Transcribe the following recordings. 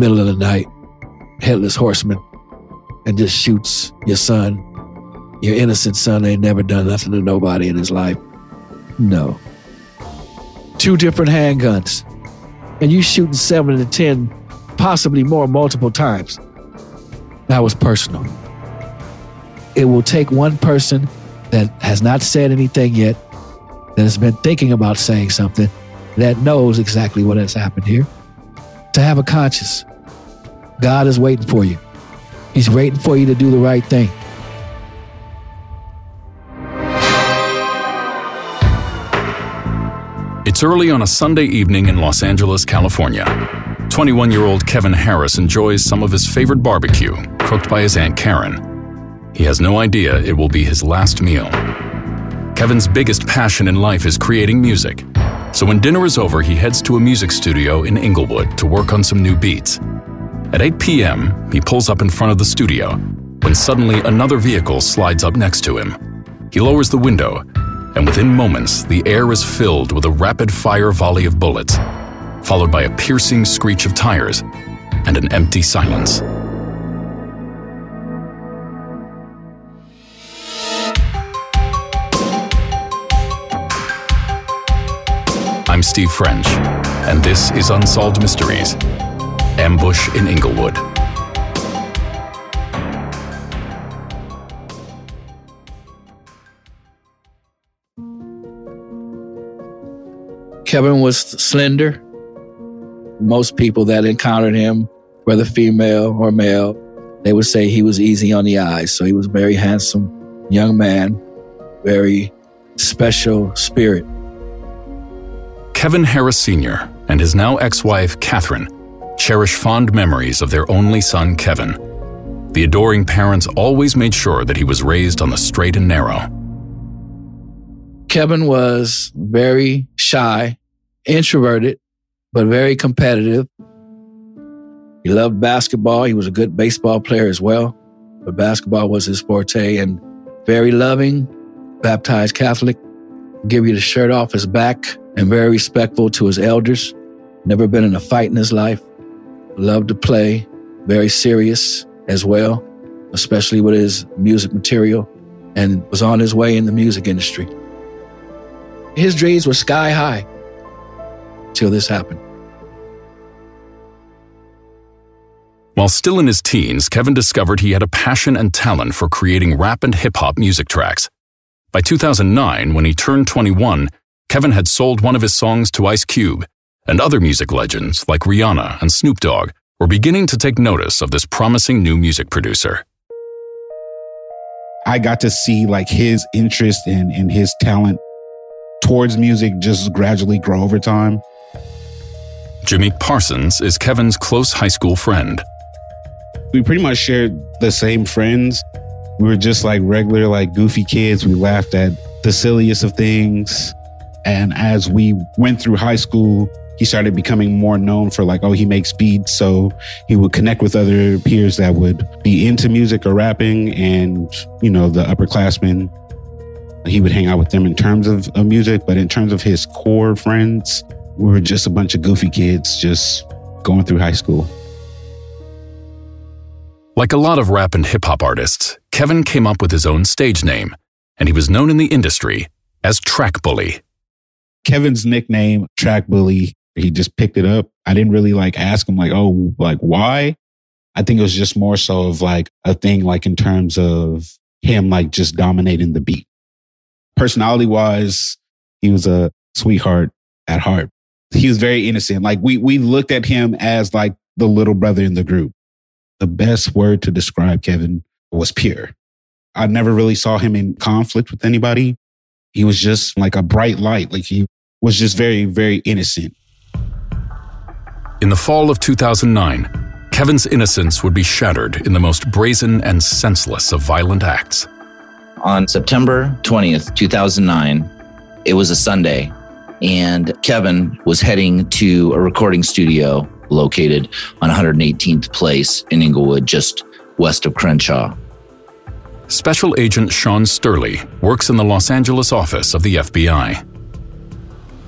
middle of the night, headless horseman, and just shoots your son. Your innocent son ain't never done nothing to nobody in his life. No. Two different handguns, and you shooting seven to ten, possibly more, multiple times. That was personal. It will take one person that has not said anything yet, that has been thinking about saying something, that knows exactly what has happened here, to have a conscience. God is waiting for you. He's waiting for you to do the right thing. It's early on a Sunday evening in Los Angeles, California. 21 year old Kevin Harris enjoys some of his favorite barbecue, cooked by his Aunt Karen. He has no idea it will be his last meal. Kevin's biggest passion in life is creating music. So when dinner is over, he heads to a music studio in Inglewood to work on some new beats. At 8 p.m., he pulls up in front of the studio when suddenly another vehicle slides up next to him. He lowers the window, and within moments, the air is filled with a rapid fire volley of bullets, followed by a piercing screech of tires and an empty silence. I'm Steve French, and this is Unsolved Mysteries Ambush in Inglewood. Kevin was slender. Most people that encountered him, whether female or male, they would say he was easy on the eyes. So he was a very handsome young man, very special spirit. Kevin Harris Sr. and his now ex wife, Catherine, cherish fond memories of their only son, Kevin. The adoring parents always made sure that he was raised on the straight and narrow. Kevin was very shy, introverted, but very competitive. He loved basketball. He was a good baseball player as well, but basketball was his forte and very loving, baptized Catholic, give you the shirt off his back and very respectful to his elders. Never been in a fight in his life. Loved to play, very serious as well, especially with his music material, and was on his way in the music industry. His dreams were sky high till this happened. While still in his teens, Kevin discovered he had a passion and talent for creating rap and hip hop music tracks. By 2009, when he turned 21, Kevin had sold one of his songs to Ice Cube, and other music legends like Rihanna and Snoop Dogg were beginning to take notice of this promising new music producer. I got to see like his interest in in his talent towards music just gradually grow over time. Jameek Parsons is Kevin's close high school friend. We pretty much shared the same friends. We were just like regular, like goofy kids. We laughed at the silliest of things. And as we went through high school, he started becoming more known for like, oh, he makes beats. So he would connect with other peers that would be into music or rapping and, you know, the upperclassmen. He would hang out with them in terms of, of music, but in terms of his core friends, we were just a bunch of goofy kids just going through high school. Like a lot of rap and hip hop artists, Kevin came up with his own stage name, and he was known in the industry as Track Bully. Kevin's nickname, track bully, he just picked it up. I didn't really like ask him like, oh, like why? I think it was just more so of like a thing like in terms of him like just dominating the beat. Personality wise, he was a sweetheart at heart. He was very innocent. Like we we looked at him as like the little brother in the group. The best word to describe Kevin was pure. I never really saw him in conflict with anybody. He was just like a bright light. Like he was just very, very innocent. In the fall of 2009, Kevin's innocence would be shattered in the most brazen and senseless of violent acts. On September 20th, 2009, it was a Sunday, and Kevin was heading to a recording studio located on 118th Place in Inglewood, just west of Crenshaw. Special Agent Sean Sturley works in the Los Angeles office of the FBI.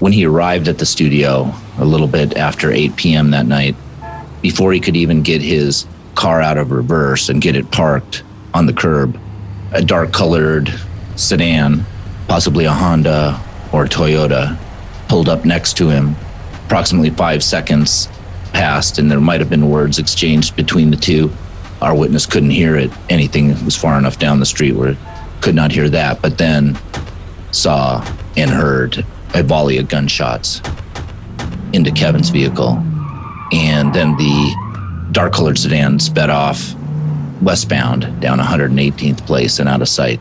When he arrived at the studio a little bit after 8 p.m. that night, before he could even get his car out of reverse and get it parked on the curb, a dark colored sedan, possibly a Honda or a Toyota, pulled up next to him. Approximately five seconds passed, and there might have been words exchanged between the two. Our witness couldn't hear it. Anything was far enough down the street where could not hear that, but then saw and heard a volley of gunshots into Kevin's vehicle. And then the dark colored sedan sped off westbound down 118th Place and out of sight.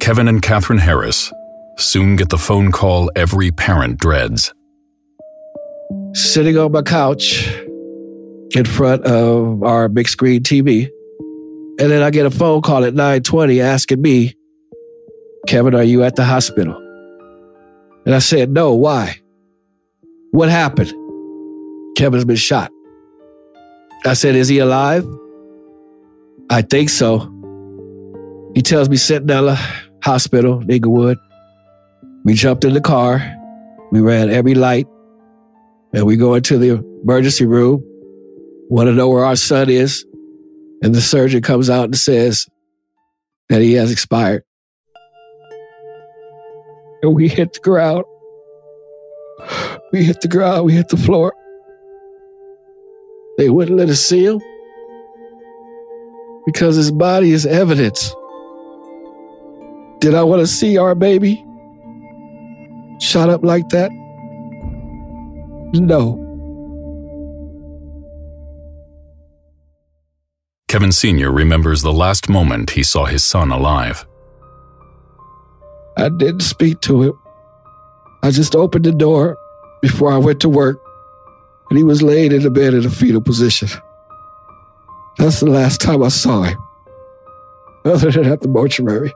Kevin and Catherine Harris soon get the phone call every parent dreads. Sitting on my couch in front of our big screen TV. And then I get a phone call at 920 asking me, Kevin, are you at the hospital? And I said, no, why? What happened? Kevin's been shot. I said, is he alive? I think so. He tells me Centinela Hospital, Inglewood. We jumped in the car. We ran every light. And we go into the emergency room. Want to know where our son is. And the surgeon comes out and says that he has expired. And we hit the ground. We hit the ground. We hit the floor. They wouldn't let us see him because his body is evidence. Did I want to see our baby shot up like that? No. Kevin Sr. remembers the last moment he saw his son alive. I didn't speak to him. I just opened the door before I went to work, and he was laid in the bed in a fetal position. That's the last time I saw him, other than at the mortuary.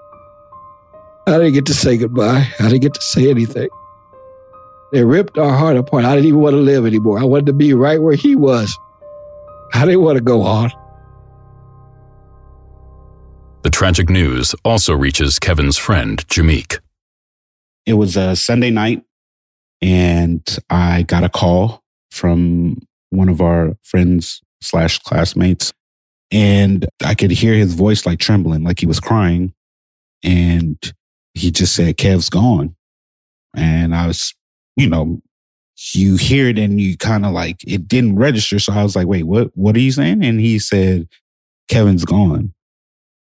I didn't get to say goodbye. I didn't get to say anything. They ripped our heart apart. I didn't even want to live anymore. I wanted to be right where he was. I didn't want to go on. The tragic news also reaches Kevin's friend, Jameek. It was a Sunday night, and I got a call from one of our friends slash classmates, and I could hear his voice like trembling, like he was crying. And he just said, Kev's gone. And I was, you know, you hear it and you kind of like, it didn't register. So I was like, wait, what, what are you saying? And he said, Kevin's gone.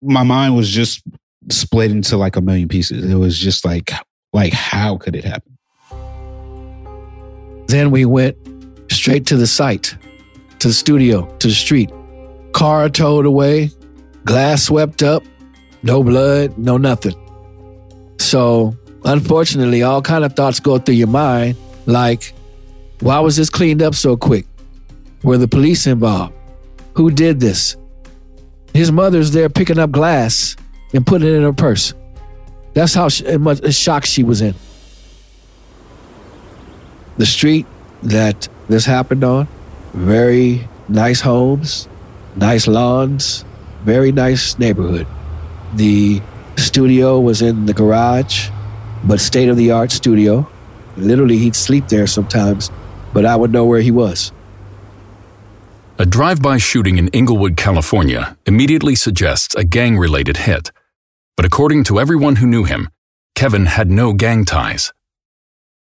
My mind was just split into like a million pieces. It was just like, like, how could it happen? Then we went straight to the site, to the studio, to the street. Car towed away, glass swept up, no blood, no nothing. So, unfortunately, all kind of thoughts go through your mind, like, why was this cleaned up so quick? Were the police involved? Who did this? His mother's there picking up glass and putting it in her purse. That's how much uh, shock she was in. The street that this happened on, very nice homes, nice lawns, very nice neighborhood. The studio was in the garage, but state of the art studio. Literally, he'd sleep there sometimes, but I would know where he was. A drive by shooting in Inglewood, California immediately suggests a gang related hit. But according to everyone who knew him, Kevin had no gang ties.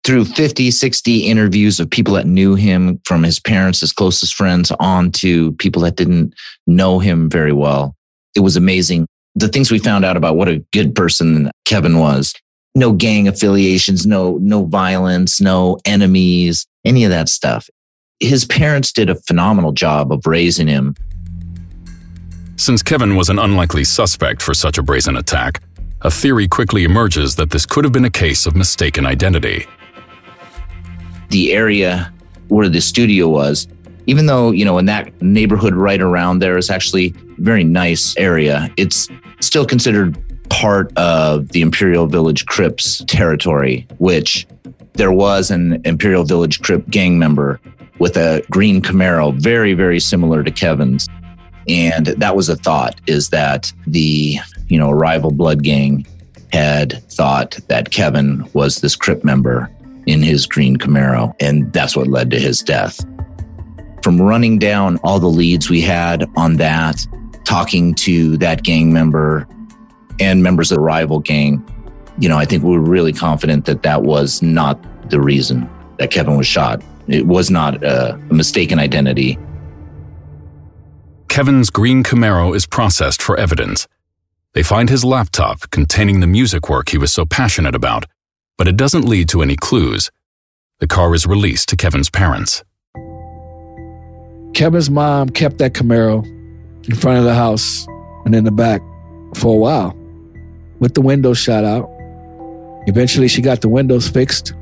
Through 50, 60 interviews of people that knew him, from his parents, his closest friends, on to people that didn't know him very well, it was amazing. The things we found out about what a good person Kevin was no gang affiliations, no, no violence, no enemies, any of that stuff. His parents did a phenomenal job of raising him. Since Kevin was an unlikely suspect for such a brazen attack, a theory quickly emerges that this could have been a case of mistaken identity. The area where the studio was, even though, you know, in that neighborhood right around there is actually a very nice area, it's still considered part of the Imperial Village Crips territory, which there was an Imperial Village Crip gang member with a green Camaro, very, very similar to Kevin's. And that was a thought is that the, you know, rival blood gang had thought that Kevin was this Crip member in his green Camaro. And that's what led to his death. From running down all the leads we had on that, talking to that gang member, and members of the rival gang, you know, I think we were really confident that that was not the reason that Kevin was shot. It was not a, a mistaken identity. Kevin's green Camaro is processed for evidence. They find his laptop containing the music work he was so passionate about, but it doesn't lead to any clues. The car is released to Kevin's parents. Kevin's mom kept that Camaro in front of the house and in the back for a while with the windows shut out. Eventually, she got the windows fixed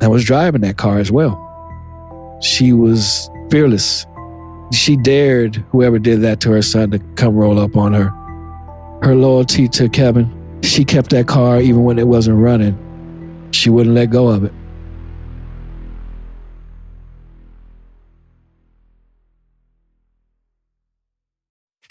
and was driving that car as well. She was fearless. She dared whoever did that to her son to come roll up on her. Her loyalty to Kevin, she kept that car even when it wasn't running. She wouldn't let go of it.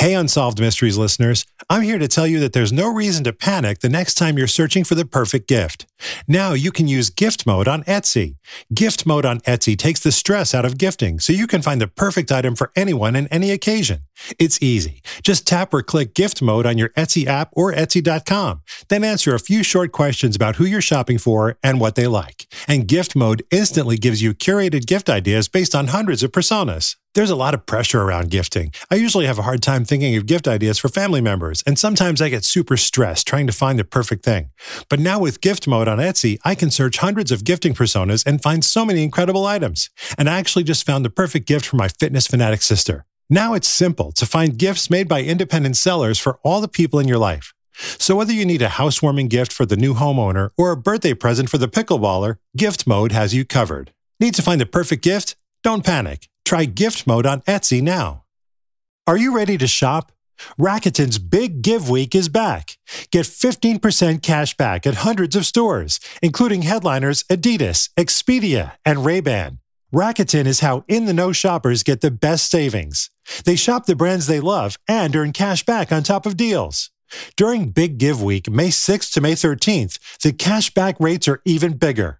Hey, Unsolved Mysteries listeners. I'm here to tell you that there's no reason to panic the next time you're searching for the perfect gift. Now you can use gift mode on Etsy. Gift mode on Etsy takes the stress out of gifting so you can find the perfect item for anyone and any occasion. It's easy. Just tap or click gift mode on your Etsy app or Etsy.com. Then answer a few short questions about who you're shopping for and what they like. And gift mode instantly gives you curated gift ideas based on hundreds of personas. There's a lot of pressure around gifting. I usually have a hard time thinking of gift ideas for family members, and sometimes I get super stressed trying to find the perfect thing. But now with gift mode on Etsy, I can search hundreds of gifting personas and find so many incredible items. And I actually just found the perfect gift for my fitness fanatic sister. Now it's simple to find gifts made by independent sellers for all the people in your life. So whether you need a housewarming gift for the new homeowner or a birthday present for the pickleballer, Gift Mode has you covered. Need to find the perfect gift? Don't panic. Try gift mode on Etsy now. Are you ready to shop? Rakuten's Big Give Week is back. Get 15% cash back at hundreds of stores, including headliners Adidas, Expedia, and Ray-Ban. Rakuten is how in-the-know shoppers get the best savings. They shop the brands they love and earn cash back on top of deals. During Big Give Week, May 6th to May 13th, the cash back rates are even bigger.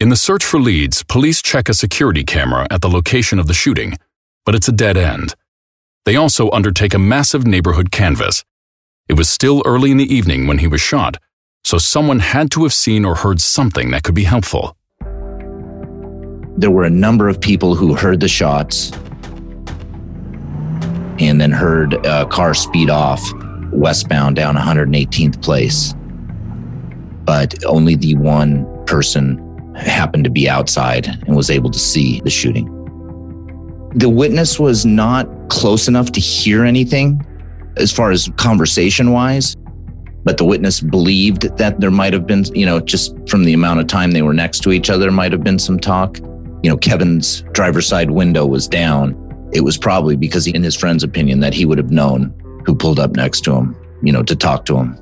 In the search for leads, police check a security camera at the location of the shooting, but it's a dead end. They also undertake a massive neighborhood canvas. It was still early in the evening when he was shot, so someone had to have seen or heard something that could be helpful. There were a number of people who heard the shots and then heard a car speed off westbound down 118th place. But only the one person happened to be outside and was able to see the shooting. The witness was not close enough to hear anything as far as conversation wise, but the witness believed that there might have been, you know, just from the amount of time they were next to each other, might have been some talk. You know, Kevin's driver's side window was down. It was probably because, he, in his friend's opinion, that he would have known who pulled up next to him, you know, to talk to him.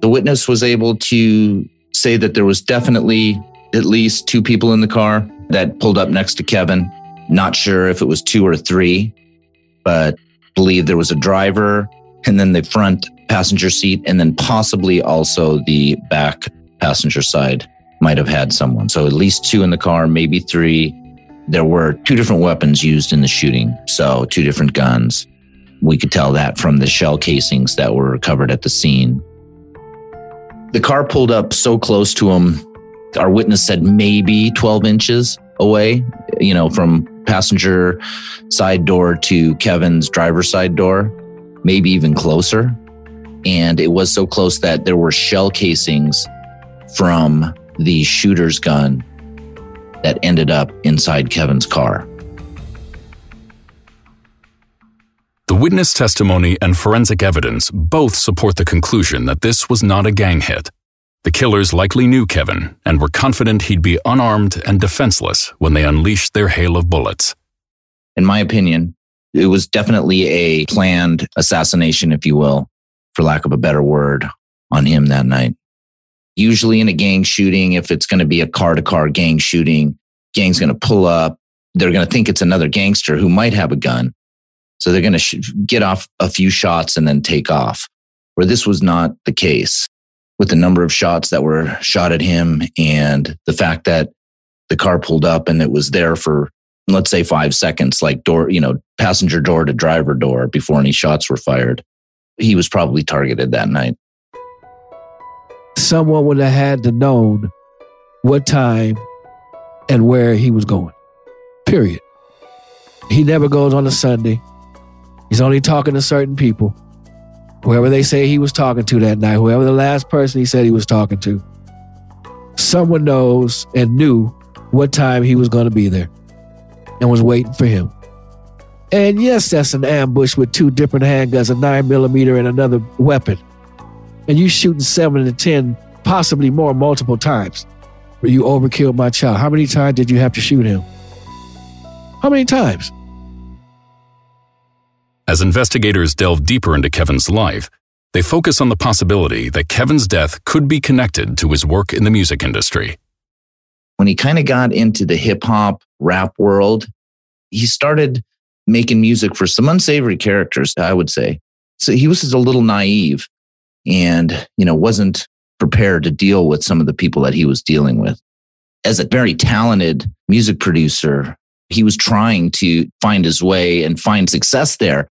The witness was able to say that there was definitely at least two people in the car that pulled up next to Kevin. Not sure if it was two or three, but believe there was a driver and then the front passenger seat, and then possibly also the back passenger side might have had someone. So at least two in the car, maybe three. There were two different weapons used in the shooting. So two different guns. We could tell that from the shell casings that were recovered at the scene. The car pulled up so close to him. Our witness said maybe 12 inches away, you know, from passenger side door to Kevin's driver's side door, maybe even closer. And it was so close that there were shell casings from the shooter's gun that ended up inside Kevin's car. The witness testimony and forensic evidence both support the conclusion that this was not a gang hit. The killers likely knew Kevin and were confident he'd be unarmed and defenseless when they unleashed their hail of bullets. In my opinion, it was definitely a planned assassination, if you will, for lack of a better word, on him that night. Usually in a gang shooting, if it's going to be a car to car gang shooting, gang's going to pull up. They're going to think it's another gangster who might have a gun. So they're going to sh- get off a few shots and then take off. Where this was not the case with the number of shots that were shot at him and the fact that the car pulled up and it was there for let's say five seconds, like door, you know, passenger door to driver door before any shots were fired. He was probably targeted that night. Someone would have had to known what time and where he was going. Period. He never goes on a Sunday. He's only talking to certain people. Whoever they say he was talking to that night, whoever the last person he said he was talking to, someone knows and knew what time he was going to be there and was waiting for him. And yes, that's an ambush with two different handguns, a nine millimeter and another weapon. And you shooting seven to ten, possibly more, multiple times. Where you overkilled my child. How many times did you have to shoot him? How many times? As investigators delve deeper into Kevin's life, they focus on the possibility that Kevin's death could be connected to his work in the music industry. When he kind of got into the hip hop rap world, he started making music for some unsavory characters, I would say. So he was just a little naive and, you know, wasn't prepared to deal with some of the people that he was dealing with. As a very talented music producer, he was trying to find his way and find success there.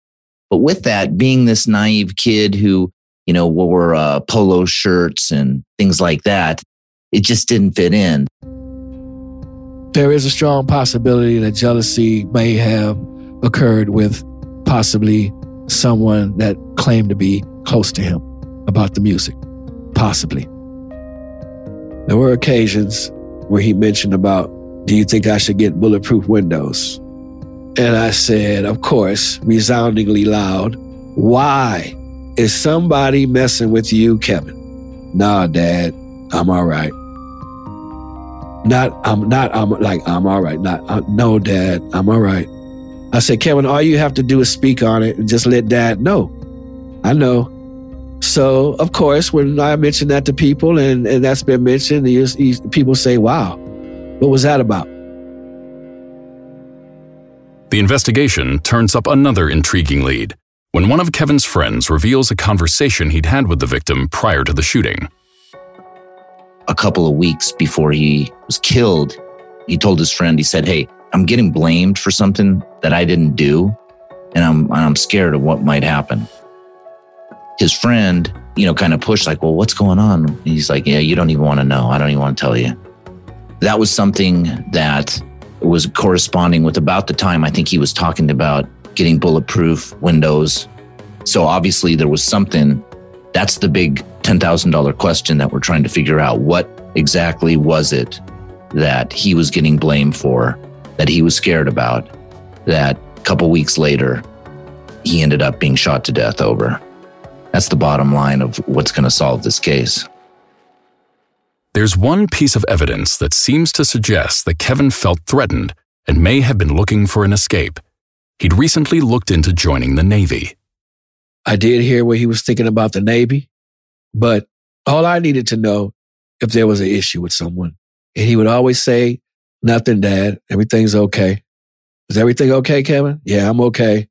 But with that, being this naive kid who, you know, wore uh, polo shirts and things like that, it just didn't fit in. There is a strong possibility that jealousy may have occurred with possibly someone that claimed to be close to him about the music. Possibly. There were occasions where he mentioned about, do you think I should get bulletproof windows? And I said, of course, resoundingly loud, why? Is somebody messing with you, Kevin? Nah, dad, I'm all right. Not, I'm not, I'm like, I'm all right. Not, uh, no, dad, I'm all right. I said, Kevin, all you have to do is speak on it and just let dad know. I know. So, of course, when I mention that to people and, and that's been mentioned, you, you, people say, wow, what was that about? The investigation turns up another intriguing lead when one of Kevin's friends reveals a conversation he'd had with the victim prior to the shooting. A couple of weeks before he was killed, he told his friend, he said, Hey, I'm getting blamed for something that I didn't do, and I'm, I'm scared of what might happen. His friend, you know, kind of pushed, like, Well, what's going on? he's like, Yeah, you don't even want to know. I don't even want to tell you. That was something that was corresponding with about the time I think he was talking about getting bulletproof windows. So obviously there was something. That's the big $10,000 question that we're trying to figure out. What exactly was it that he was getting blamed for, that he was scared about, that a couple weeks later he ended up being shot to death over? That's the bottom line of what's going to solve this case. There's one piece of evidence that seems to suggest that Kevin felt threatened and may have been looking for an escape. He'd recently looked into joining the Navy. I did hear where he was thinking about the Navy, but All I needed to know if there was an issue with someone. And he would always say, Nothing, Dad. Everything's okay. Is everything okay, Kevin? Yeah, I'm okay.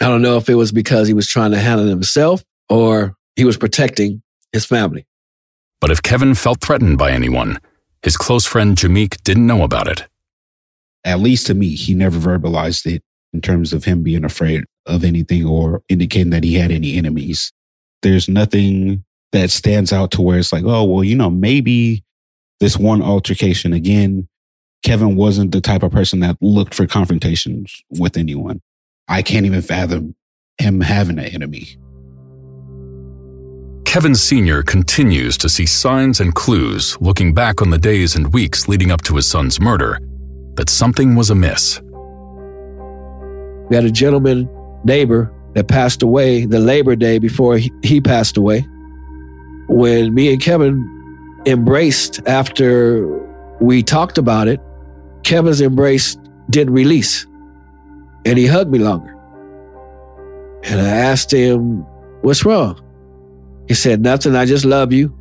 I don't know if it was because he was trying to handle himself or he was protecting his family. But if Kevin felt threatened by anyone, his close friend Jameek didn't know about it. At least to me, he never verbalized it in terms of him being afraid of anything or indicating that he had any enemies. There's nothing that stands out to where it's like, oh, well, you know, maybe this one altercation again, Kevin wasn't the type of person that looked for confrontations with anyone. I can't even fathom him having an enemy. Kevin Sr. continues to see signs and clues looking back on the days and weeks leading up to his son's murder that something was amiss. We had a gentleman neighbor that passed away the Labor Day before he, he passed away. When me and Kevin embraced after we talked about it, Kevin's embrace didn't release and he hugged me longer. And I asked him, What's wrong? He said, Nothing. I just love you.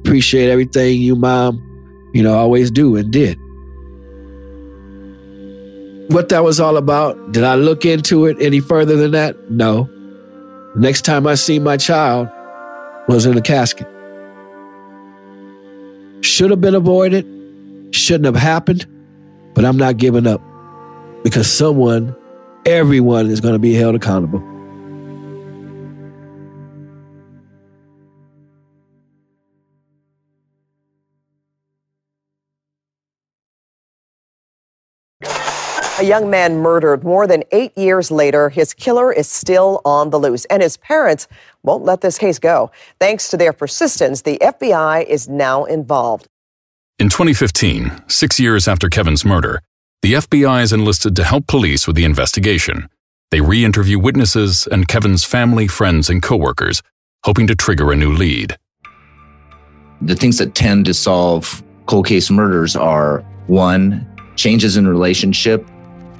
Appreciate everything you, mom, you know, always do and did. What that was all about, did I look into it any further than that? No. Next time I see my child was in a casket. Should have been avoided, shouldn't have happened, but I'm not giving up because someone, everyone is going to be held accountable. Young man murdered more than eight years later. His killer is still on the loose, and his parents won't let this case go. Thanks to their persistence, the FBI is now involved. In 2015, six years after Kevin's murder, the FBI is enlisted to help police with the investigation. They re interview witnesses and Kevin's family, friends, and coworkers, hoping to trigger a new lead. The things that tend to solve cold case murders are one, changes in relationship,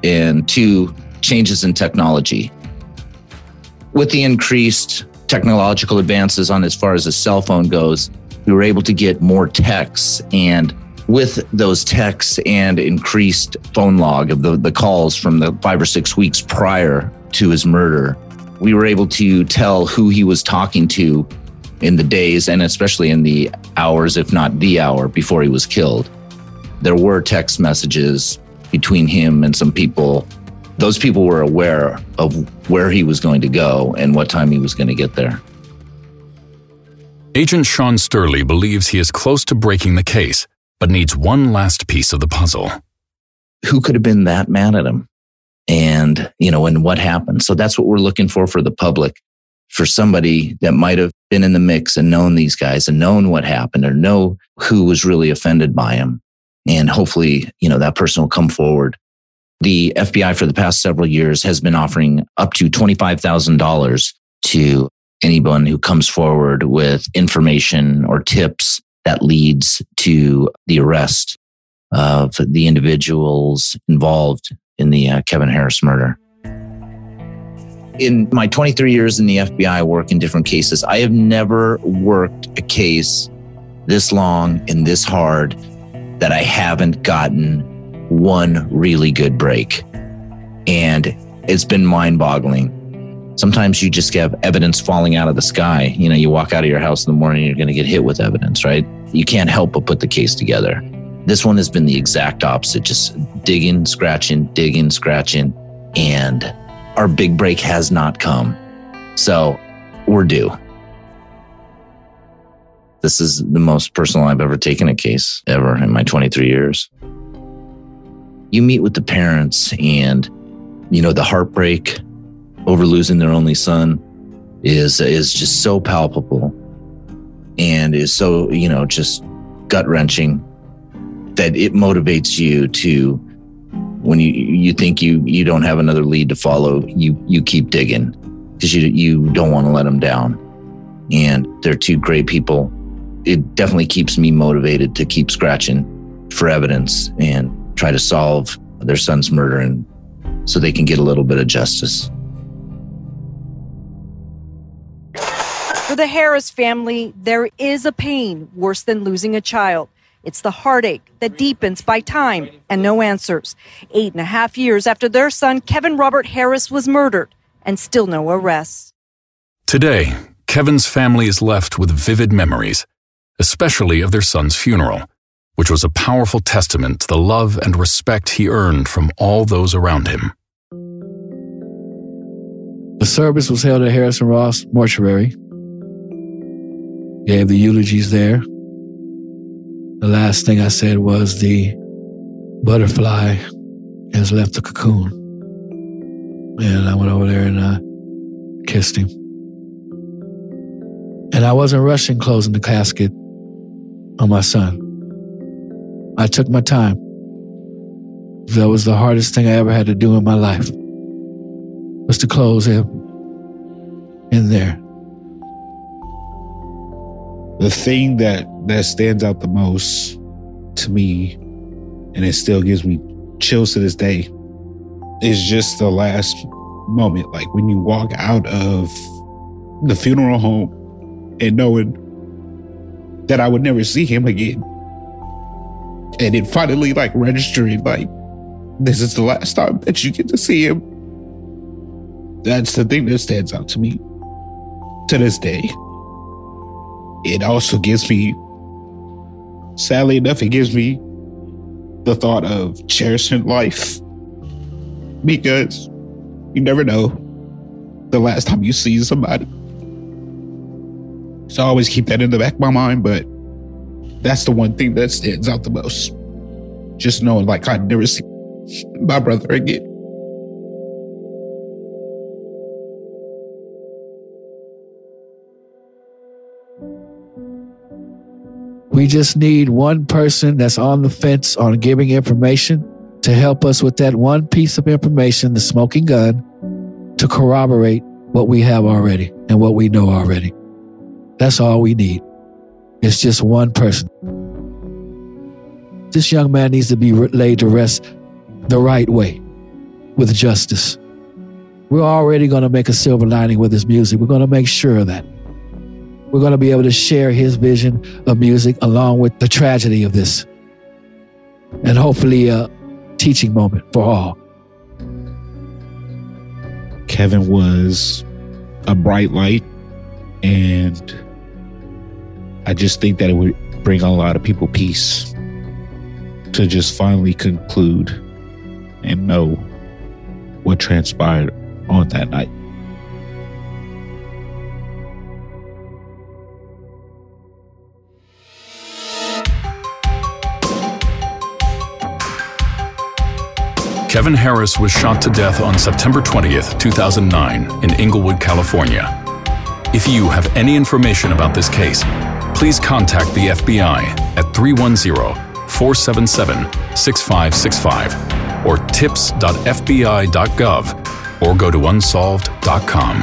and two, changes in technology. With the increased technological advances on as far as a cell phone goes, we were able to get more texts and with those texts and increased phone log of the, the calls from the five or six weeks prior to his murder, we were able to tell who he was talking to in the days and especially in the hours, if not the hour, before he was killed. There were text messages between him and some people. Those people were aware of where he was going to go and what time he was going to get there. Agent Sean Sturley believes he is close to breaking the case but needs one last piece of the puzzle. Who could have been that mad at him? And, you know, and what happened? So that's what we're looking for for the public, for somebody that might have been in the mix and known these guys and known what happened or know who was really offended by him. And hopefully, you know, that person will come forward. The FBI for the past several years has been offering up to $25,000 to anyone who comes forward with information or tips that leads to the arrest of the individuals involved in the uh, Kevin Harris murder. In my 23 years in the FBI, I work in different cases. I have never worked a case this long and this hard that I haven't gotten one really good break. And it's been mind boggling sometimes you just have evidence falling out of the sky. You know, you walk out of your house in the morning, you're going to get hit with evidence, right? You can't help but put the case together. This one has been the exact opposite, just digging, scratching, digging, scratching. And our big break has not come. So we're due. This is the most personal I've ever taken a case ever in my 23 years. You meet with the parents and, you know, the heartbreak, over losing their only son is is just so palpable and is so you know just gut wrenching that it motivates you to when you you think you you don't have another lead to follow you you keep digging because you you don't want to let them down and they're two great people it definitely keeps me motivated to keep scratching for evidence and try to solve their son's murder and so they can get a little bit of justice For the Harris family, there is a pain worse than losing a child. It's the heartache that deepens by time and no answers. Eight and a half years after their son, Kevin Robert Harris, was murdered, and still no arrests. Today, Kevin's family is left with vivid memories, especially of their son's funeral, which was a powerful testament to the love and respect he earned from all those around him. The service was held at Harrison Ross Mortuary. Gave the eulogies there. The last thing I said was the butterfly has left the cocoon. And I went over there and uh, kissed him. And I wasn't rushing closing the casket on my son. I took my time. That was the hardest thing I ever had to do in my life was to close him in there. The thing that that stands out the most to me, and it still gives me chills to this day, is just the last moment. Like when you walk out of the funeral home and knowing that I would never see him again. And it finally like registering like this is the last time that you get to see him. That's the thing that stands out to me to this day. It also gives me, sadly enough, it gives me the thought of cherishing life because you never know the last time you see somebody. So I always keep that in the back of my mind, but that's the one thing that stands out the most. Just knowing like I'd never see my brother again. We just need one person that's on the fence on giving information to help us with that one piece of information, the smoking gun, to corroborate what we have already and what we know already. That's all we need. It's just one person. This young man needs to be laid to rest the right way with justice. We're already going to make a silver lining with his music. We're going to make sure that. We're going to be able to share his vision of music along with the tragedy of this. And hopefully a teaching moment for all. Kevin was a bright light, and I just think that it would bring a lot of people peace to just finally conclude and know what transpired on that night. Kevin Harris was shot to death on September 20th, 2009, in Inglewood, California. If you have any information about this case, please contact the FBI at 310 477 6565 or tips.fbi.gov or go to unsolved.com.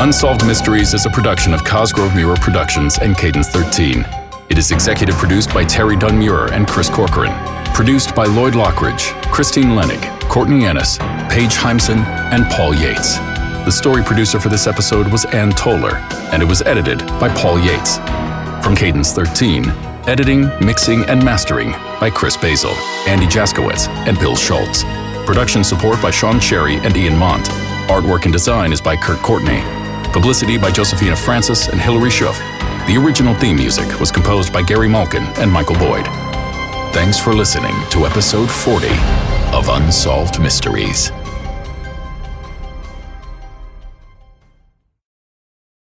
Unsolved Mysteries is a production of Cosgrove Meurer Productions and Cadence 13. It is executive produced by Terry Dunn Meurer and Chris Corcoran. Produced by Lloyd Lockridge, Christine Lenig, Courtney Ennis, Paige Heimson, and Paul Yates. The story producer for this episode was Ann Toller, and it was edited by Paul Yates. From Cadence 13, editing, mixing, and mastering by Chris Basil, Andy Jaskowitz, and Bill Schultz. Production support by Sean Cherry and Ian Mont. Artwork and design is by Kurt Courtney. Publicity by Josephina Francis and Hilary Schuff. The original theme music was composed by Gary Malkin and Michael Boyd. Thanks for listening to episode 40 of Unsolved Mysteries.